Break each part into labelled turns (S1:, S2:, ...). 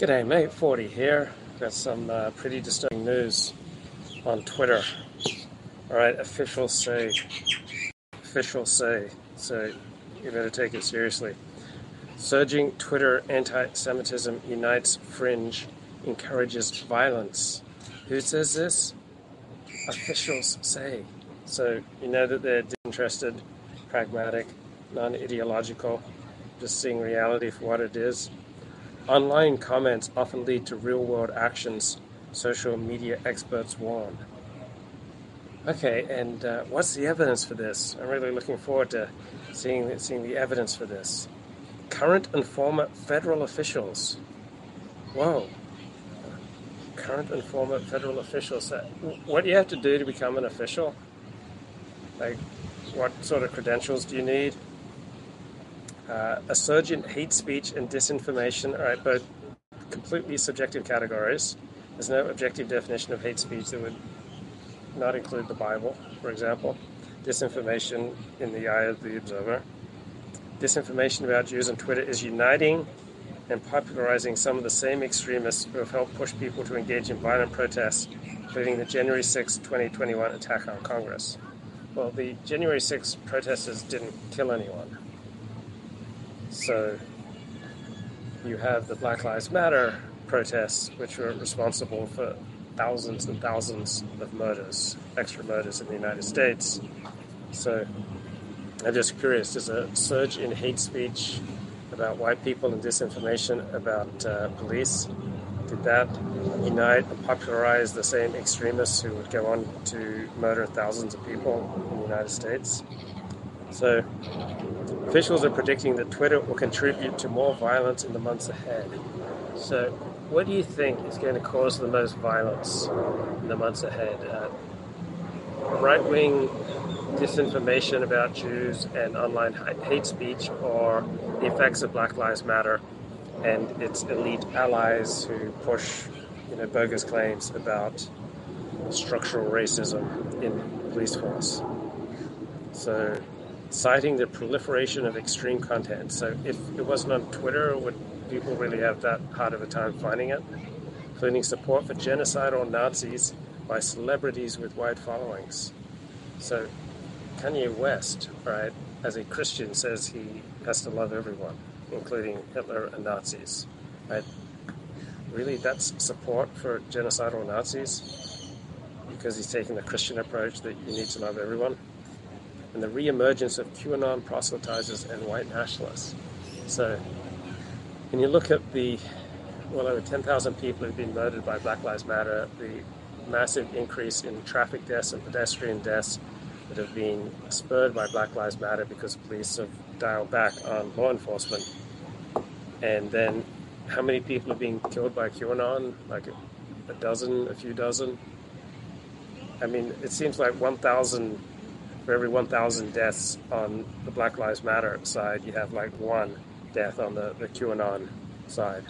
S1: G'day, mate. Ford here. Got some uh, pretty disturbing news on Twitter. All right, officials say, officials say, so you better take it seriously. Surging Twitter anti Semitism unites fringe, encourages violence. Who says this? Officials say. So you know that they're disinterested, pragmatic, non ideological, just seeing reality for what it is. Online comments often lead to real world actions, social media experts warn. Okay, and uh, what's the evidence for this? I'm really looking forward to seeing, seeing the evidence for this. Current and former federal officials. Whoa. Current and former federal officials. What do you have to do to become an official? Like, what sort of credentials do you need? Uh, a surge in hate speech and disinformation are both completely subjective categories. There's no objective definition of hate speech that would not include the Bible, for example. Disinformation in the eye of the observer. Disinformation about Jews on Twitter is uniting and popularizing some of the same extremists who have helped push people to engage in violent protests, including the January 6, 2021 attack on Congress. Well, the January 6 protesters didn't kill anyone. So you have the Black Lives Matter protests, which were responsible for thousands and thousands of murders, extra murders in the United States. So I'm just curious there's a surge in hate speech about white people and disinformation about uh, police. Did that unite and popularize the same extremists who would go on to murder thousands of people in the United States? So Officials are predicting that Twitter will contribute to more violence in the months ahead. So, what do you think is going to cause the most violence in the months ahead? Uh, right wing disinformation about Jews and online hate speech, or the effects of Black Lives Matter and its elite allies who push you know, bogus claims about structural racism in the police force? So, citing the proliferation of extreme content. So if it wasn't on Twitter, would people really have that hard of a time finding it? Including support for genocidal Nazis by celebrities with wide followings. So Kanye West, right, as a Christian, says he has to love everyone, including Hitler and Nazis. Right? Really, that's support for genocidal Nazis? Because he's taking the Christian approach that you need to love everyone? And the re-emergence of QAnon proselytizers and white nationalists. So, when you look at the well over 10,000 people who've been murdered by Black Lives Matter, the massive increase in traffic deaths and pedestrian deaths that have been spurred by Black Lives Matter because police have dialed back on law enforcement, and then how many people are being killed by QAnon? Like a, a dozen, a few dozen. I mean, it seems like 1,000 for every 1,000 deaths on the Black Lives Matter side, you have like one death on the, the QAnon side.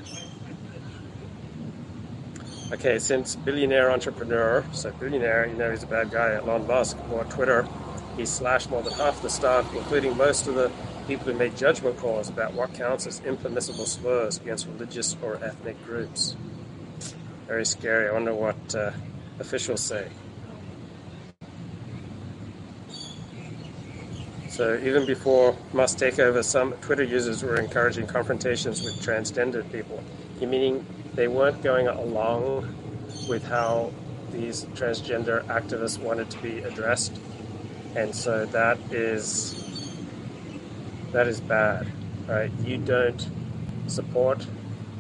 S1: Okay, since billionaire entrepreneur, so billionaire, you know he's a bad guy, Elon Musk, bought Twitter, he slashed more than half the staff, including most of the people who made judgment calls about what counts as impermissible slurs against religious or ethnic groups. Very scary. I wonder what uh, officials say. So even before Musk takeover, some Twitter users were encouraging confrontations with transgender people, meaning they weren't going along with how these transgender activists wanted to be addressed, and so that is that is bad, right? You don't support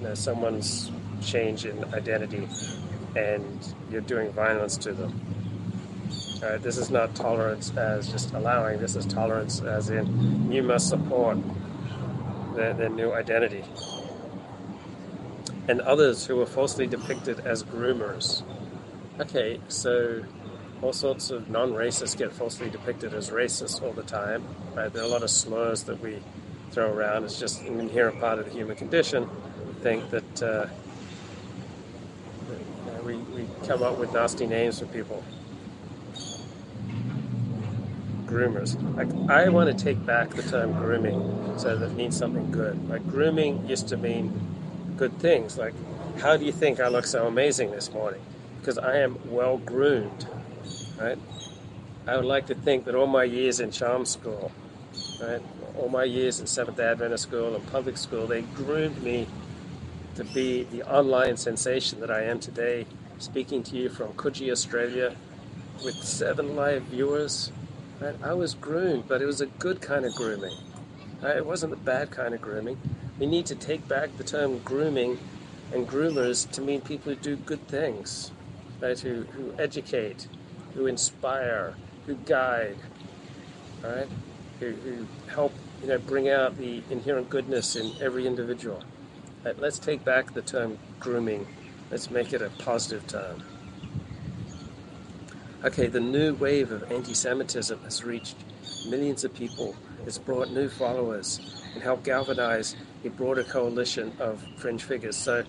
S1: you know, someone's change in identity, and you're doing violence to them. Uh, this is not tolerance as just allowing, this is tolerance as in you must support their, their new identity. And others who were falsely depicted as groomers. Okay, so all sorts of non racists get falsely depicted as racist all the time. Right? There are a lot of slurs that we throw around. It's just an inherent part of the human condition. Think that uh, we, we come up with nasty names for people groomers. Like I want to take back the term grooming so that it means something good. Like grooming used to mean good things, like how do you think I look so amazing this morning? Because I am well groomed, right? I would like to think that all my years in charm school, right, all my years in Seventh Adventist school and public school, they groomed me to be the online sensation that I am today, speaking to you from Coogee, Australia, with seven live viewers. Right? I was groomed, but it was a good kind of grooming. Uh, it wasn't the bad kind of grooming. We need to take back the term grooming and groomers to mean people who do good things, right? Who, who educate, who inspire, who guide, right? Who, who help you know bring out the inherent goodness in every individual. Right? Let's take back the term grooming. Let's make it a positive term. Okay, the new wave of anti-Semitism has reached millions of people. It's brought new followers and helped galvanize a broader coalition of fringe figures. So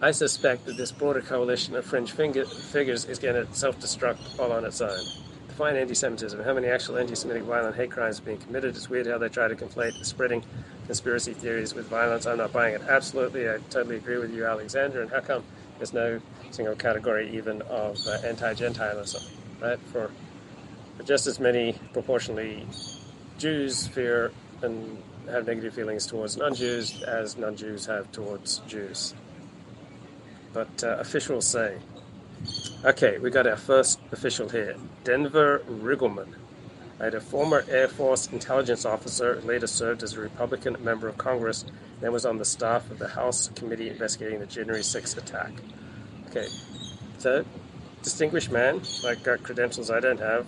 S1: I suspect that this broader coalition of fringe figures is going to self destruct all on its own. Define anti Semitism. How many actual anti Semitic violent hate crimes are being committed? It's weird how they try to conflate spreading conspiracy theories with violence. I'm not buying it. Absolutely, I totally agree with you, Alexander. And how come there's no single category even of uh, anti Gentilism? Right? For, for just as many proportionally Jews fear and have negative feelings towards non Jews as non Jews have towards Jews but uh, officials say. Okay, we got our first official here Denver Riggleman. A former Air Force intelligence officer, later served as a Republican member of Congress, then was on the staff of the House committee investigating the January 6th attack. Okay, so distinguished man, like got credentials I don't have,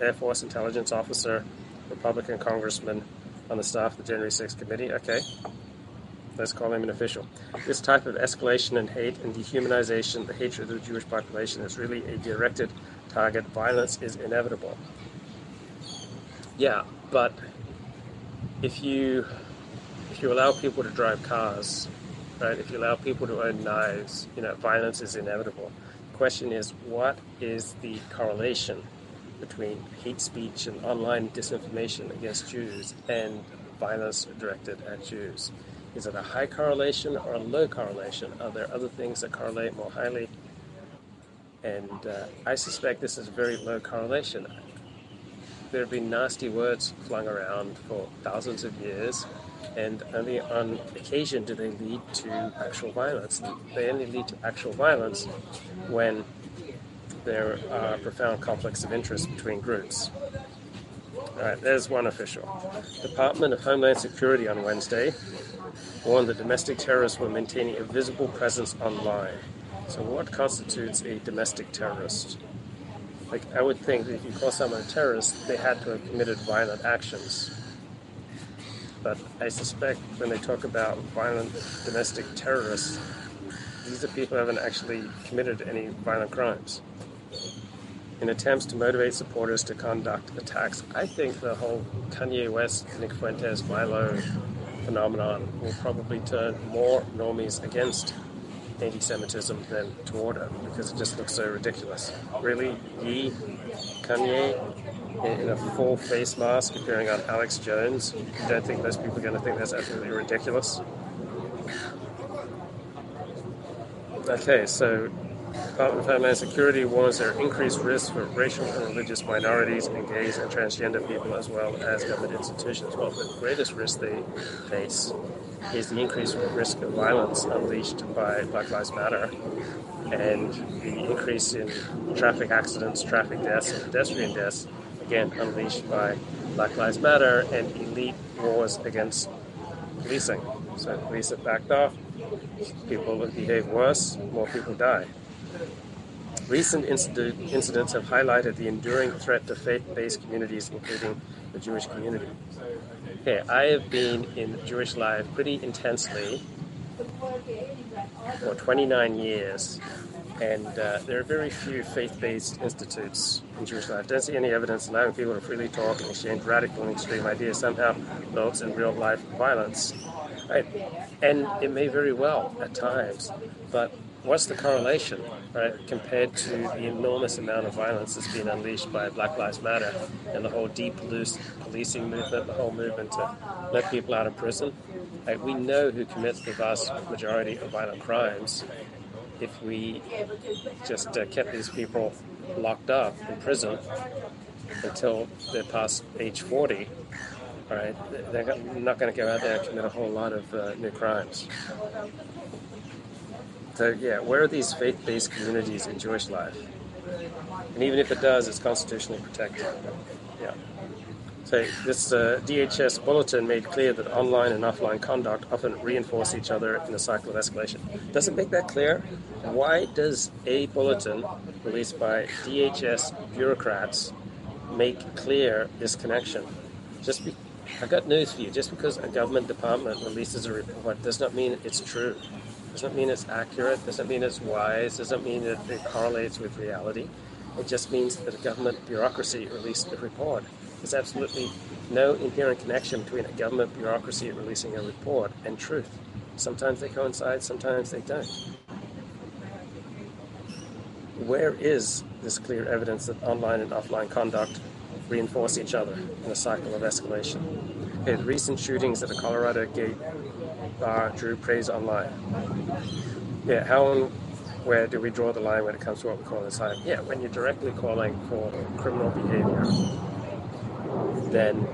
S1: Air Force intelligence officer, Republican congressman on the staff of the January 6th committee. Okay, let's call him an official. This type of escalation and hate and dehumanization, the hatred of the Jewish population, is really a directed target. Violence is inevitable. Yeah, but if you if you allow people to drive cars, right? If you allow people to own knives, you know, violence is inevitable. The question is, what is the correlation between hate speech and online disinformation against Jews and violence directed at Jews? Is it a high correlation or a low correlation? Are there other things that correlate more highly? And uh, I suspect this is a very low correlation. There have been nasty words flung around for thousands of years, and only on occasion do they lead to actual violence. They only lead to actual violence when there are profound conflicts of interest between groups. All right, there's one official. Department of Homeland Security on Wednesday warned that domestic terrorists were maintaining a visible presence online. So, what constitutes a domestic terrorist? Like, I would think that if you call someone a terrorist, they had to have committed violent actions. But I suspect when they talk about violent domestic terrorists, these are people who haven't actually committed any violent crimes. In attempts to motivate supporters to conduct attacks, I think the whole Kanye West, Nick Fuentes, Milo phenomenon will probably turn more normies against anti-Semitism than toward it because it just looks so ridiculous. Really, Ye, Kanye, in a full face mask appearing on Alex Jones, you don't think those people are going to think that's absolutely ridiculous? Okay, so Department of Homeland Security warns there are increased risks for racial and religious minorities and gays and transgender people as well as government institutions. Well, the greatest risk they face is the increased risk of violence unleashed by Black Lives Matter and the increase in traffic accidents, traffic deaths, and pedestrian deaths, again unleashed by Black Lives Matter and elite wars against policing. So police have backed off, people behave worse, more people die. Recent incidents have highlighted the enduring threat to faith-based communities, including the Jewish community. Okay, I have been in Jewish life pretty intensely for 29 years, and uh, there are very few faith-based institutes in Jewish life. Don't see any evidence allowing people to freely talk and exchange radical and extreme ideas somehow results in real-life violence. Right? And it may very well at times, but what's the correlation, right, compared to the enormous amount of violence that's been unleashed by Black Lives Matter and the whole deep loose policing movement, the whole movement to let people out of prison? Like we know who commits the vast majority of violent crimes if we just uh, kept these people locked up in prison until they're past age 40, right? They're not going to go out there and commit a whole lot of uh, new crimes. So, yeah, where are these faith based communities in Jewish life? And even if it does, it's constitutionally protected. Yeah. So this uh, DHS bulletin made clear that online and offline conduct often reinforce each other in a cycle of escalation. Does it make that clear? Why does a bulletin released by DHS bureaucrats make clear this connection? Just be, I got news for you. Just because a government department releases a report does not mean it's true. Does not mean it's accurate. Does not mean it's wise. Does not mean that it correlates with reality. It just means that a government bureaucracy released a report. There's absolutely no inherent connection between a government bureaucracy releasing a report and truth. Sometimes they coincide, sometimes they don't. Where is this clear evidence that online and offline conduct reinforce each other in a cycle of escalation? The recent shootings at a Colorado gay bar drew praise online. Yeah, how and where do we draw the line when it comes to what we call asylum? Yeah, when you're directly calling for criminal behavior then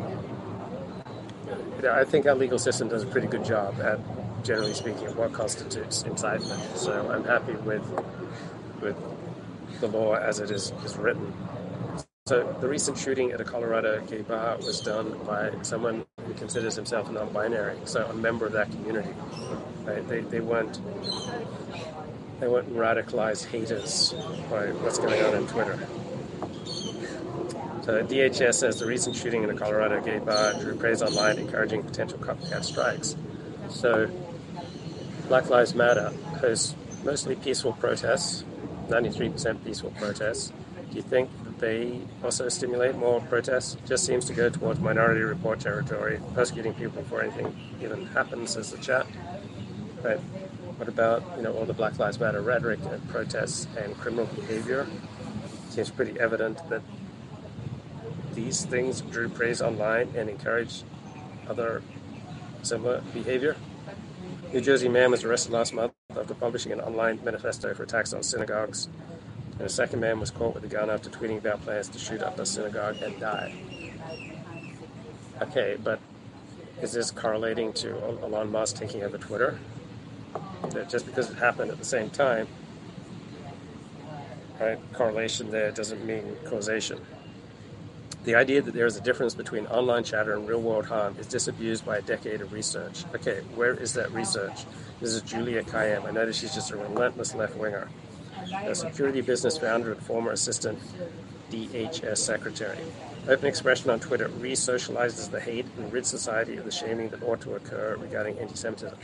S1: I think our legal system does a pretty good job at, generally speaking, what constitutes incitement. So I'm happy with with the law as it is, is written. So the recent shooting at a Colorado gay bar was done by someone considers himself non-binary, so a member of that community. Right? They, they weren't they weren't radicalized haters by what's going on on Twitter. So DHS says the recent shooting in a Colorado gay bar drew praise online, encouraging potential copycat strikes. So Black Lives Matter hosts mostly peaceful protests, 93% peaceful protests. Do you think they also stimulate more protests? Just seems to go towards minority report territory, persecuting people before anything even happens, as the chat. But What about you know all the Black Lives Matter rhetoric and protests and criminal behavior? Seems pretty evident that these things drew praise online and encouraged other similar behavior. New Jersey man was arrested last month after publishing an online manifesto for attacks on synagogues. And a second man was caught with a gun after tweeting about plans to shoot up a synagogue and die. Okay, but is this correlating to Elon Musk taking over Twitter? That just because it happened at the same time, right? Correlation there doesn't mean causation. The idea that there is a difference between online chatter and real world harm is disabused by a decade of research. Okay, where is that research? This is Julia Kayyem. I notice she's just a relentless left winger. A security business founder and former assistant DHS secretary. Open expression on Twitter re socializes the hate and rids society of the shaming that ought to occur regarding anti Semitism.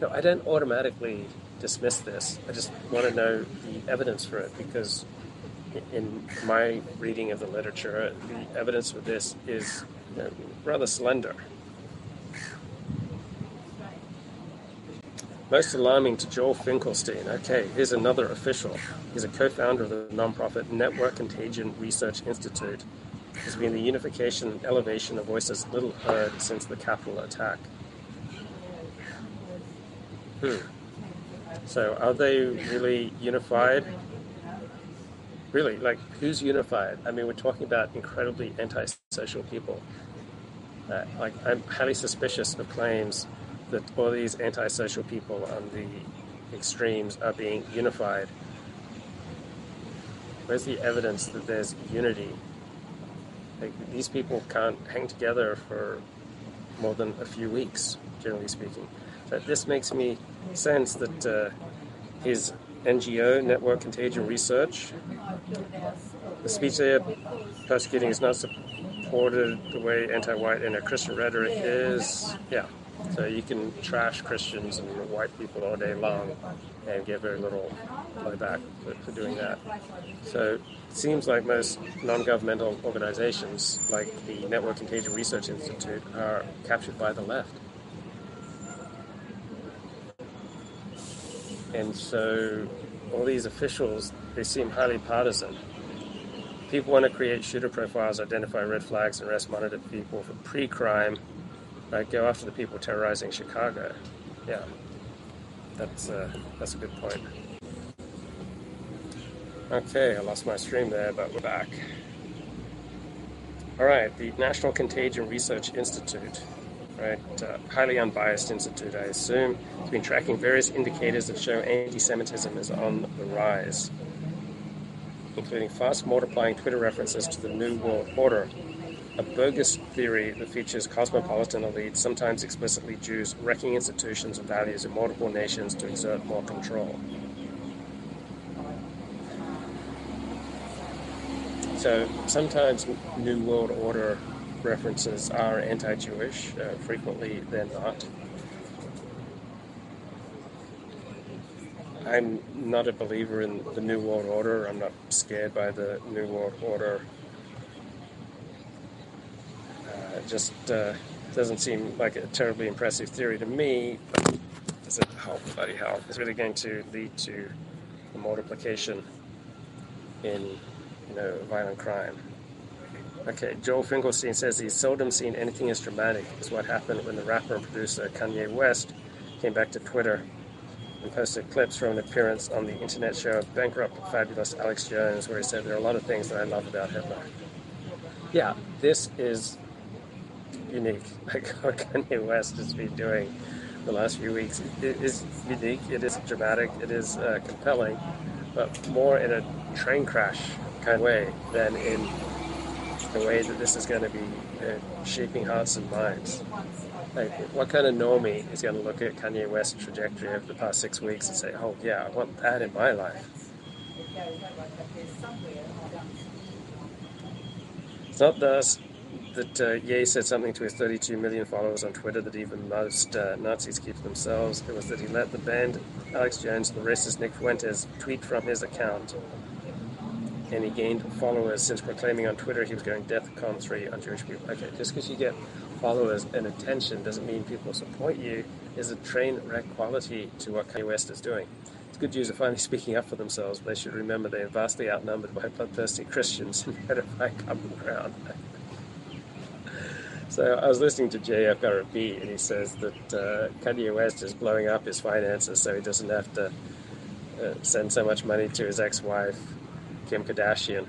S1: So I don't automatically dismiss this. I just want to know the evidence for it because in my reading of the literature, the evidence for this is rather slender. Most alarming to Joel Finkelstein. Okay, here's another official. He's a co founder of the nonprofit Network Contagion Research Institute. Has been the unification and elevation of voices little heard since the Capitol attack. Hmm. So, are they really unified? really, like, who's unified? I mean, we're talking about incredibly antisocial people. Uh, like, I'm highly suspicious of claims that all these antisocial people on the extremes are being unified. Where's the evidence that there's unity? Like, these people can't hang together for more than a few weeks, generally speaking. So this makes me sense that uh, his NGO, Network Contagion Research. The speech they are persecuting is not supported the way anti-white and a Christian rhetoric is. Yeah, so you can trash Christians and white people all day long and get very little blowback for, for doing that. So it seems like most non-governmental organizations, like the Network Contagion Research Institute, are captured by the left. And so all these officials, they seem highly partisan. People want to create shooter profiles, identify red flags, and arrest monitored people for pre Right, go after the people terrorizing Chicago. Yeah, that's uh, that's a good point. Okay, I lost my stream there, but we're back. All right, the National Contagion Research Institute, right, uh, highly unbiased institute, I assume, has been tracking various indicators that show anti-Semitism is on the rise, including fast multiplying Twitter references to the New World Order, a bogus theory that features cosmopolitan elites, sometimes explicitly Jews, wrecking institutions and values in multiple nations to exert more control. So sometimes New World Order references are anti Jewish, uh, frequently they're not. I'm not a believer in the New World Order. I'm not scared by the New World Order. Uh, it just uh, doesn't seem like a terribly impressive theory to me. But does it help? Bloody hell. It's really going to lead to the multiplication in you know, violent crime. Okay, Joel Finkelstein says he's seldom seen anything as dramatic as what happened when the rapper and producer Kanye West came back to Twitter and posted clips from an appearance on the internet show of Bankrupt Fabulous Alex Jones, where he said there are a lot of things that I love about Hitler. Yeah, this is unique. Like what Kanye West has been doing the last few weeks it is unique, it is dramatic, it is uh, compelling, but more in a train crash kind of way than in the way that this is going to be uh, shaping hearts and minds. Like, what kind of normie is going to look at Kanye West's trajectory over the past six weeks and say, oh, yeah, I want that in my life? It's not thus that uh, Ye said something to his 32 million followers on Twitter that even most uh, Nazis keep to themselves. It was that he let the banned Alex Jones the racist Nick Fuentes tweet from his account and he gained followers since proclaiming on Twitter he was going DEFCON 3 on Jewish people. Okay, just because you get followers and attention doesn't mean people support you. is a train wreck quality to what Kanye West is doing. It's good Jews are finally speaking up for themselves, but they should remember they are vastly outnumbered by bloodthirsty Christians and try to find common ground. So I was listening to JFRB, and he says that uh, Kanye West is blowing up his finances so he doesn't have to uh, send so much money to his ex-wife Kim Kardashian.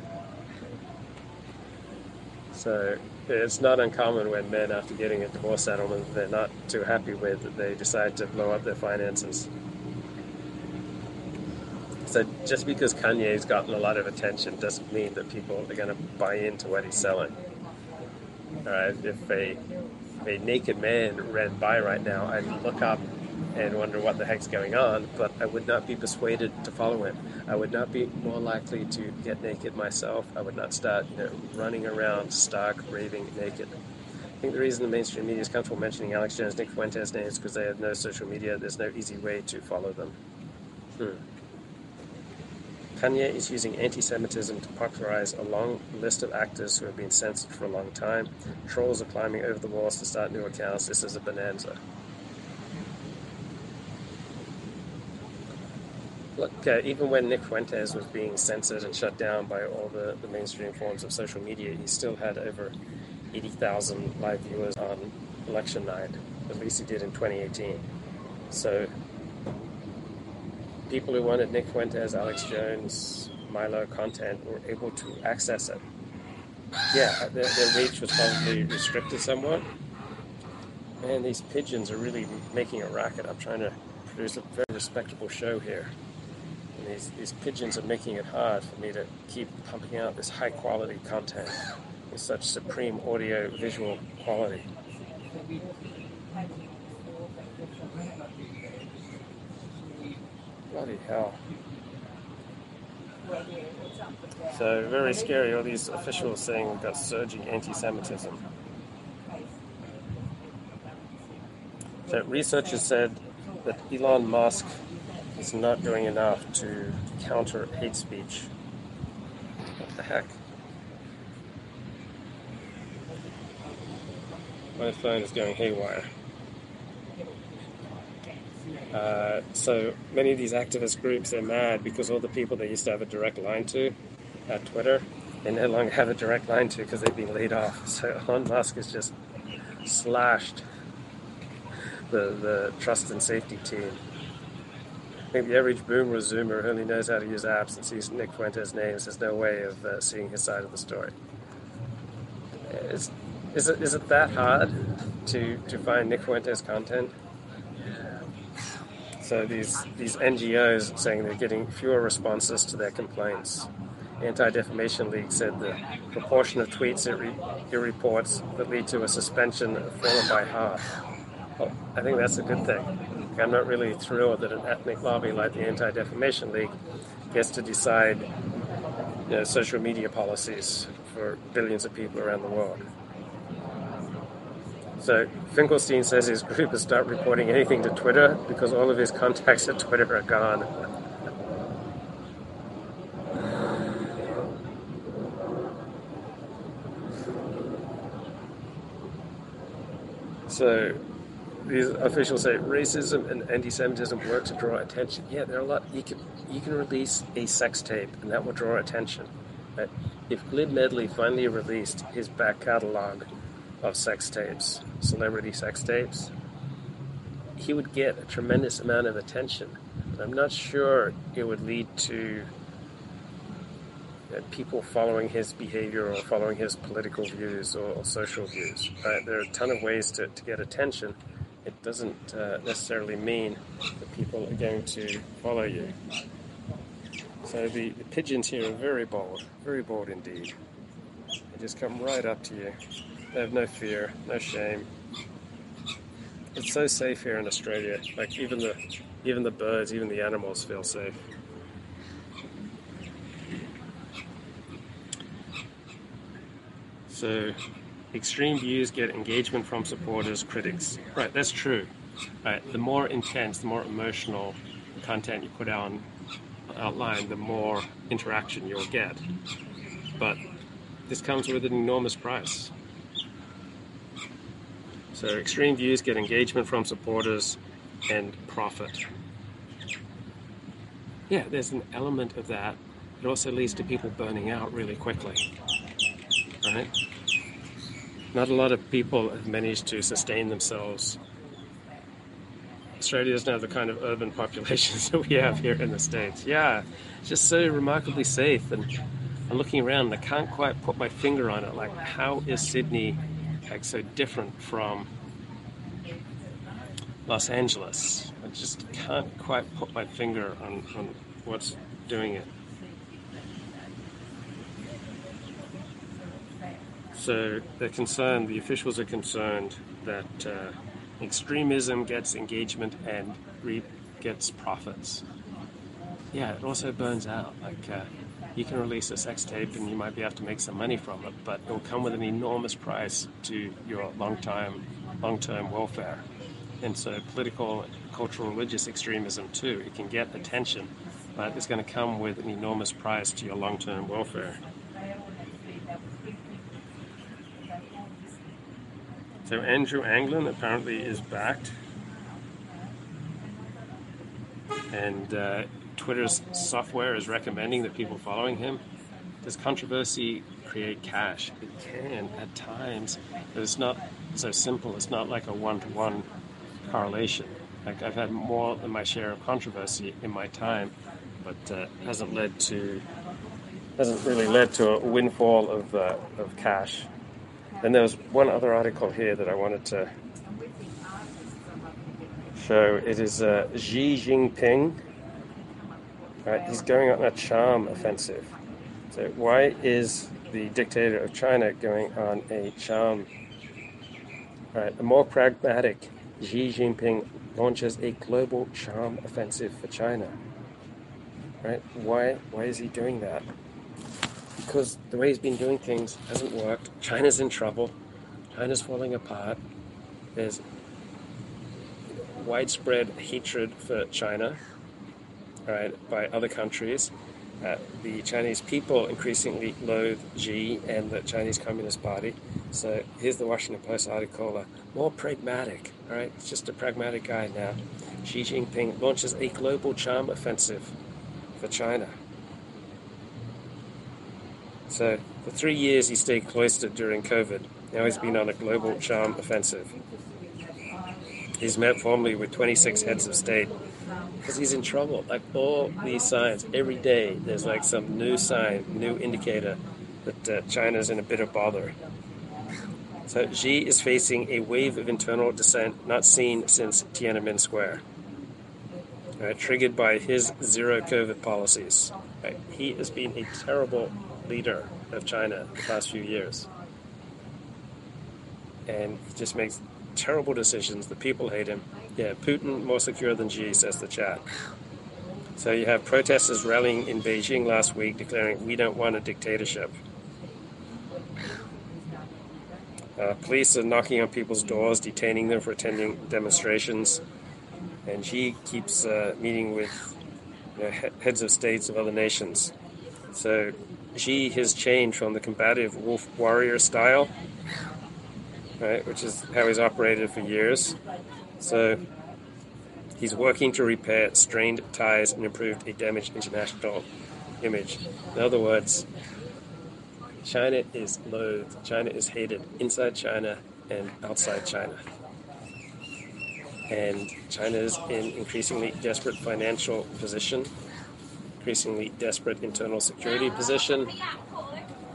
S1: So it's not uncommon when men, after getting a divorce settlement they're not too happy with, that they decide to blow up their finances. So just because Kanye's gotten a lot of attention doesn't mean that people are going to buy into what he's selling. Right, if a, a naked man ran by right now, I'd look up and wonder what the heck's going on, but I would not be persuaded to follow him. I would not be more likely to get naked myself. I would not start, you know, running around stark, raving naked. I think the reason the mainstream media is comfortable mentioning Alex Jones, Nick Fuentes names is because they have no social media. There's no easy way to follow them. Hmm. Kanye is using anti Semitism to popularize a long list of actors who have been censored for a long time. Trolls are climbing over the walls to start new accounts. This is a bonanza. Look, uh, even when Nick Fuentes was being censored and shut down by all the, the mainstream forms of social media, he still had over 80,000 live viewers on election night. At least he did in 2018. So, people who wanted Nick Fuentes, Alex Jones, Milo content were able to access it. Yeah, their, their reach was probably restricted somewhat. Man, these pigeons are really making a racket. I'm trying to produce a very respectable show here these, these pigeons are making it hard for me to keep pumping out this high quality content with such supreme audio visual quality. Bloody hell. So, very scary, all these officials saying we've got surging anti Semitism. So, researchers said that Elon Musk is not doing enough to counter hate speech. What the heck? My phone is going haywire. Uh, so many of these activist groups are mad because all the people they used to have a direct line to at Twitter, they no longer have a direct line to because they've been laid off. So Elon Musk has just slashed the, the trust and safety team. I think the average boomer or zoomer who only knows how to use apps and sees Nick Fuentes' names has no way of uh, seeing his side of the story. Is, is, it, is it that hard to, to find Nick Fuentes content? So these, these NGOs saying they're getting fewer responses to their complaints. Anti-Defamation League said the proportion of tweets it, re- it reports that lead to a suspension have fallen by half. Well, I think that's a good thing. I'm not really thrilled that an ethnic lobby like the Anti-Defamation League gets to decide you know, social media policies for billions of people around the world. So Finkelstein says his group has stopped reporting anything to Twitter because all of his contacts at Twitter are gone. So these officials say racism and anti-Semitism work to draw attention. Yeah, there are a lot. You can you can release a sex tape, and that will draw attention. But if Glib Medley finally released his back catalog of sex tapes, celebrity sex tapes, he would get a tremendous amount of attention. I'm not sure it would lead to uh, people following his behavior or following his political views or, social views. Right? There are a ton of ways to, to get attention. It doesn't uh, necessarily mean that people are going to follow you. So the, the pigeons here are very bold, very bold indeed. They just come right up to you. They have no fear, no shame. It's so safe here in Australia. Like even the even the birds, even the animals feel safe. So extreme views get engagement from supporters, critics. Right, that's true. Right, the more intense, the more emotional content you put on outline, the more interaction you'll get. But this comes with an enormous price. So extreme views get engagement from supporters and profit. Yeah, there's an element of that. It also leads to people burning out really quickly. Right? Not a lot of people have managed to sustain themselves. Australia doesn't have the kind of urban populations that we have here in the States. Yeah, it's just so remarkably safe. And I'm looking around and I can't quite put my finger on it. Like, how is Sydney so different from Los Angeles? I just can't quite put my finger on, on what's doing it. So they're concerned, the officials are concerned that uh, extremism gets engagement and reap gets profits. Yeah, it also burns out. Like uh, you can release a sex tape and you might be able to make some money from it, but it will come with an enormous price to your long-term, long-term welfare. And so political, cultural, religious extremism too, it can get attention, but it's going to come with an enormous price to your long-term welfare. So Andrew Anglin apparently is backed, and uh, Twitter's software is recommending that people following him. Does controversy create cash? It can at times, but it's not so simple. It's not like a one-to-one correlation. Like I've had more than my share of controversy in my time, but uh, hasn't led to hasn't really led to a windfall of uh, of cash. And there was one other article here that I wanted to show. It is uh, Xi Jinping. Right, he's going on a charm offensive. So why is the dictator of China going on a charm? Right, the more pragmatic Xi Jinping launches a global charm offensive for China. Right? Why? Why is he doing that? because the way he's been doing things hasn't worked. China's in trouble. China's falling apart. There's widespread hatred for China right, by other countries. Uh, the Chinese people increasingly loathe Xi and the Chinese Communist Party. So here's the Washington Post article, uh, more pragmatic, all right? It's just a pragmatic guy now. Xi Jinping launches a global charm offensive for China. So, for three years he stayed cloistered during COVID. Now he's been on a global charm offensive. He's met formally with 26 heads of state because he's in trouble. Like all these signs, every day there's like some new sign, new indicator that uh, China's in a bit of bother. So Xi is facing a wave of internal dissent not seen since Tiananmen Square, right, triggered by his zero COVID policies. Right. He has been a terrible leader of China the past few years. And he just makes terrible decisions. The people hate him. Yeah, Putin more secure than Xi, says the chat. So you have protesters rallying in Beijing last week declaring, we don't want a dictatorship. Uh, police are knocking on people's doors, detaining them for attending demonstrations. And Xi keeps uh, meeting with you know, heads of states of other nations. So Xi has changed from the combative wolf warrior style, right, which is how he's operated for years. So he's working to repair strained ties and improve a damaged international image. In other words, China is loathed, China is hated inside China and outside China. And China is in increasingly desperate financial position increasingly desperate internal security position,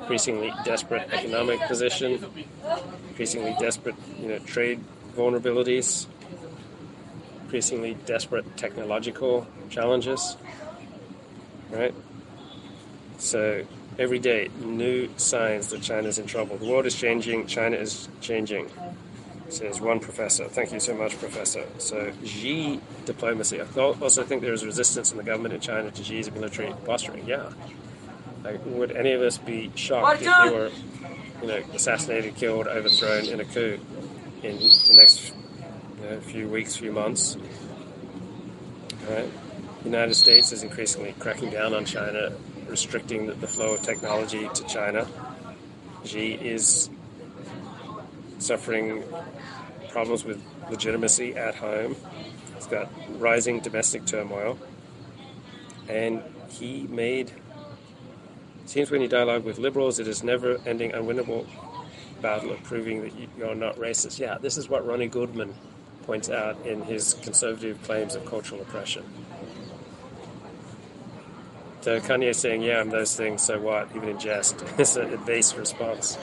S1: increasingly desperate economic position, increasingly desperate you know, trade vulnerabilities, increasingly desperate technological challenges. Right? So every day, new signs that China's in trouble. The world is changing, China is changing says one professor. Thank you so much, professor. So Xi diplomacy. I also think there is resistance in the government in China to Xi's military posturing. Yeah. Like, would any of us be shocked if they were, you know, assassinated, killed, overthrown in a coup in the next you know, few weeks, few months? Right. The United States is increasingly cracking down on China, restricting the, the flow of technology to China. Xi is suffering problems with legitimacy at home. He's got rising domestic turmoil. And he made, it seems when you dialogue with liberals, it is never ending, unwinnable battle of proving that you're not racist. Yeah, this is what Ronnie Goodman points out in his conservative claims of cultural oppression. So Kanye saying, yeah, I'm those things, so what, even in jest, it's a base response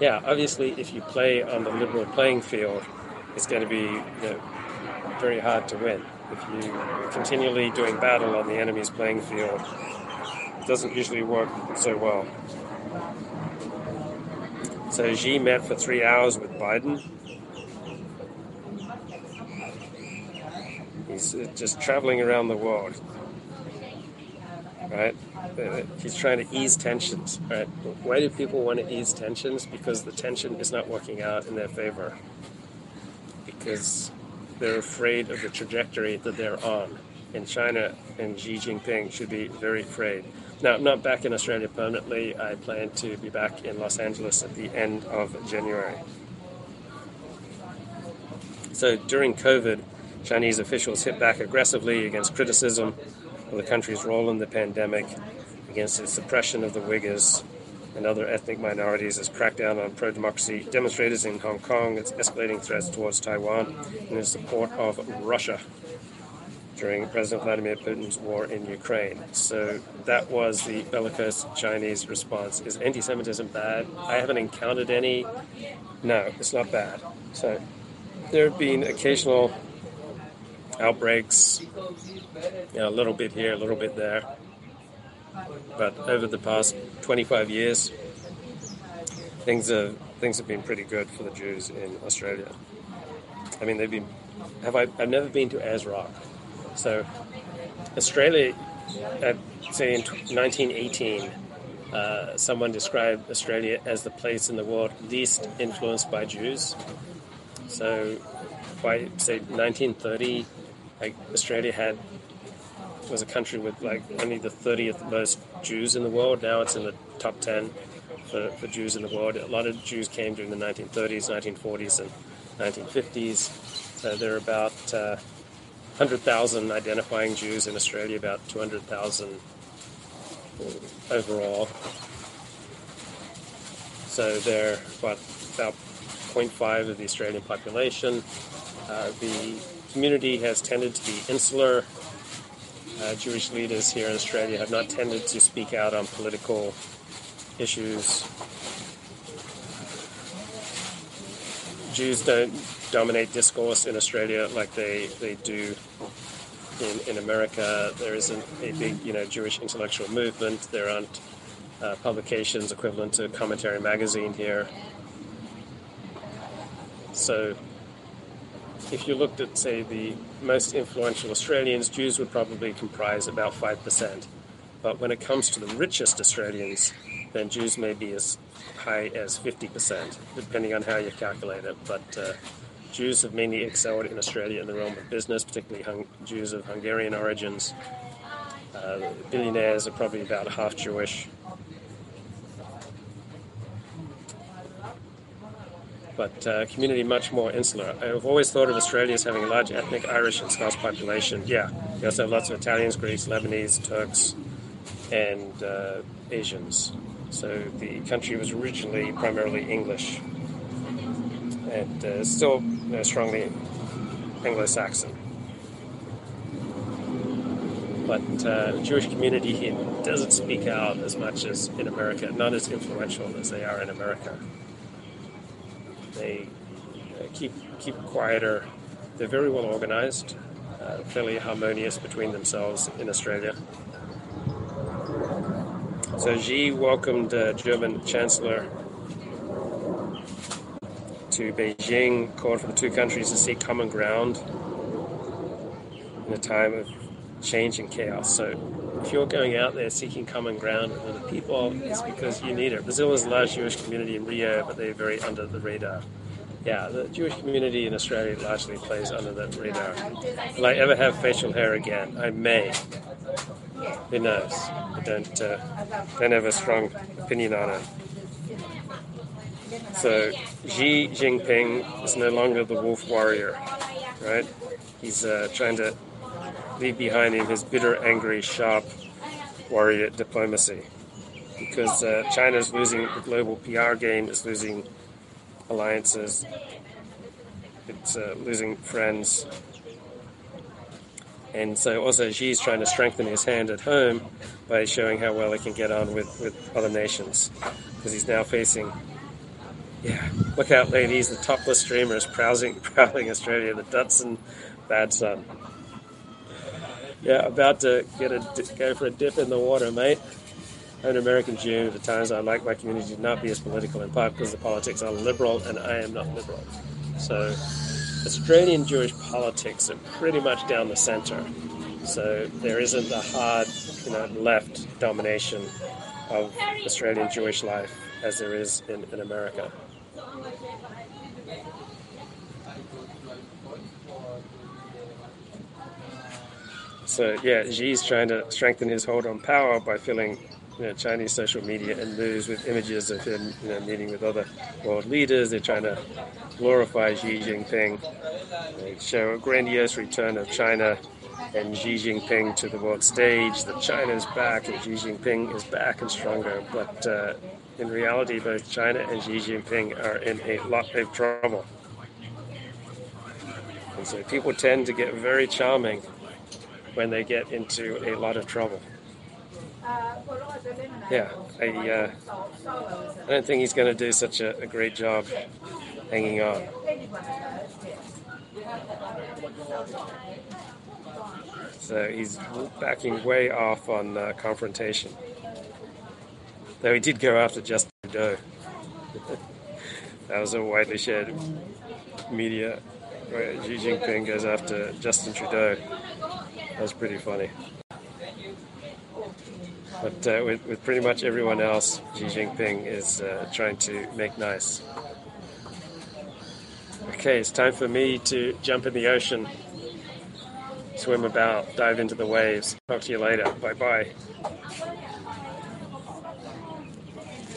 S1: yeah, obviously, if you play on the liberal playing field, it's going to be you know, very hard to win. If you are continually doing battle on the enemy's playing field, doesn't usually work so well. So Xi met for three hours with Biden. He's uh, just traveling around the world right? Uh, he's trying to ease tensions, right? Why do people want to ease tensions? Because the tension is not working out in their favor. Because they're afraid of the trajectory that they're on. And China and Xi Jinping should be very afraid. Now, I'm not back in Australia permanently. I plan to be back in Los Angeles at the end of January. So during COVID, Chinese officials hit back aggressively against criticism of the country's role in the pandemic, against its suppression of the Uyghurs and other ethnic minorities, its crackdown on pro democracy demonstrators in Hong Kong, its escalating threats towards Taiwan, and its support of Russia during President Vladimir Putin's war in Ukraine. So that was the bellicose Chinese response. Is anti Semitism bad? I haven't encountered any. No, it's not bad. So there have been occasional outbreaks, you know, a little bit here, a little bit there. But over the past 25 years, things have things have been pretty good for the Jews in Australia. I mean, they've been. Have I? I've never been to Rock, so Australia. At, say in 1918, uh, someone described Australia as the place in the world least influenced by Jews. So by say 1930, like Australia had was a country with like only the 30th most Jews in the world. Now it's in the top 10 for, for Jews in the world. A lot of Jews came during the 1930s, 1940s, and 1950s. So there are about uh, 100,000 identifying Jews in Australia, about 200,000 overall. So they're about 0.5 of the Australian population. Uh, the community has tended to be insular. Uh, Jewish leaders here in Australia have not tended to speak out on political issues. Jews don't dominate discourse in Australia like they, they do in, in America. There isn't a big, you know, Jewish intellectual movement. There aren't uh, publications equivalent to Commentary Magazine here. So, if you looked at, say, the most influential Australians, Jews would probably comprise about 5%. But when it comes to the richest Australians, then Jews may be as high as 50%, depending on how you calculate it. But uh, Jews have mainly excelled in Australia in the realm of business, particularly hung- Jews of Hungarian origins. Uh, billionaires are probably about half Jewish. But uh, community much more insular. I've always thought of Australia as having a large ethnic Irish and Scots population. Yeah, we also have lots of Italians, Greeks, Lebanese, Turks, and uh, Asians. So the country was originally primarily English and uh, still strongly Anglo-Saxon. But uh, the Jewish community here doesn't speak out as much as in America, not as influential as they are in America. They uh, keep keep quieter. They're very well organized, uh, fairly harmonious between themselves in Australia. So Xi welcomed uh, German Chancellor to Beijing, called for the two countries to seek common ground in a time of change and chaos. So if you're going out there seeking common ground with other people, it's because you need it. Brazil has a large Jewish community in Rio, but they're very under the radar. Yeah, the Jewish community in Australia largely plays under the radar. Will I ever have facial hair again? I may. Who knows? I don't, uh, don't have a strong opinion on it. So Xi Jinping is no longer the wolf warrior, right? He's uh, trying to leave behind him his bitter, angry, sharp warrior diplomacy. Because uh, China is losing the global PR game, is losing alliances, it's uh, losing friends. And so also Xi's trying to strengthen his hand at home by showing how well he can get on with, with other nations. Because he's now facing yeah, look out, ladies! The topless streamers prowling, prowling Australia. The Datsun Bad son. Yeah, about to get a go for a dip in the water, mate. I'm an American Jew. The times I like my community to not be as political, in part because the politics are liberal and I am not liberal. So, Australian Jewish politics are pretty much down the center. So there isn't a hard, you know, left domination of Australian Jewish life as there is in, in America. So yeah, Xi's trying to strengthen his hold on power by filling you know, Chinese social media and news with images of him you know, meeting with other world leaders. They're trying to glorify Xi Jinping. They show a grandiose return of China and Xi Jinping to the world stage. That China is back and Xi Jinping is back and stronger. But uh, in reality, both China and Xi Jinping are in a lot of trouble. And so people tend to get very charming when they get into a lot of trouble. Yeah, I, uh, I don't think he's going to do such a, a great job hanging on. So he's backing way off on uh, confrontation. Though he did go after Justin Trudeau. that was a widely shared media where Xi Jinping goes after Justin Trudeau. That was pretty funny. But uh, with, with pretty much everyone else, Xi Jinping is uh, trying to make nice. Okay, it's time for me to jump in the ocean, swim about, dive into the waves. Talk to you later. Bye bye.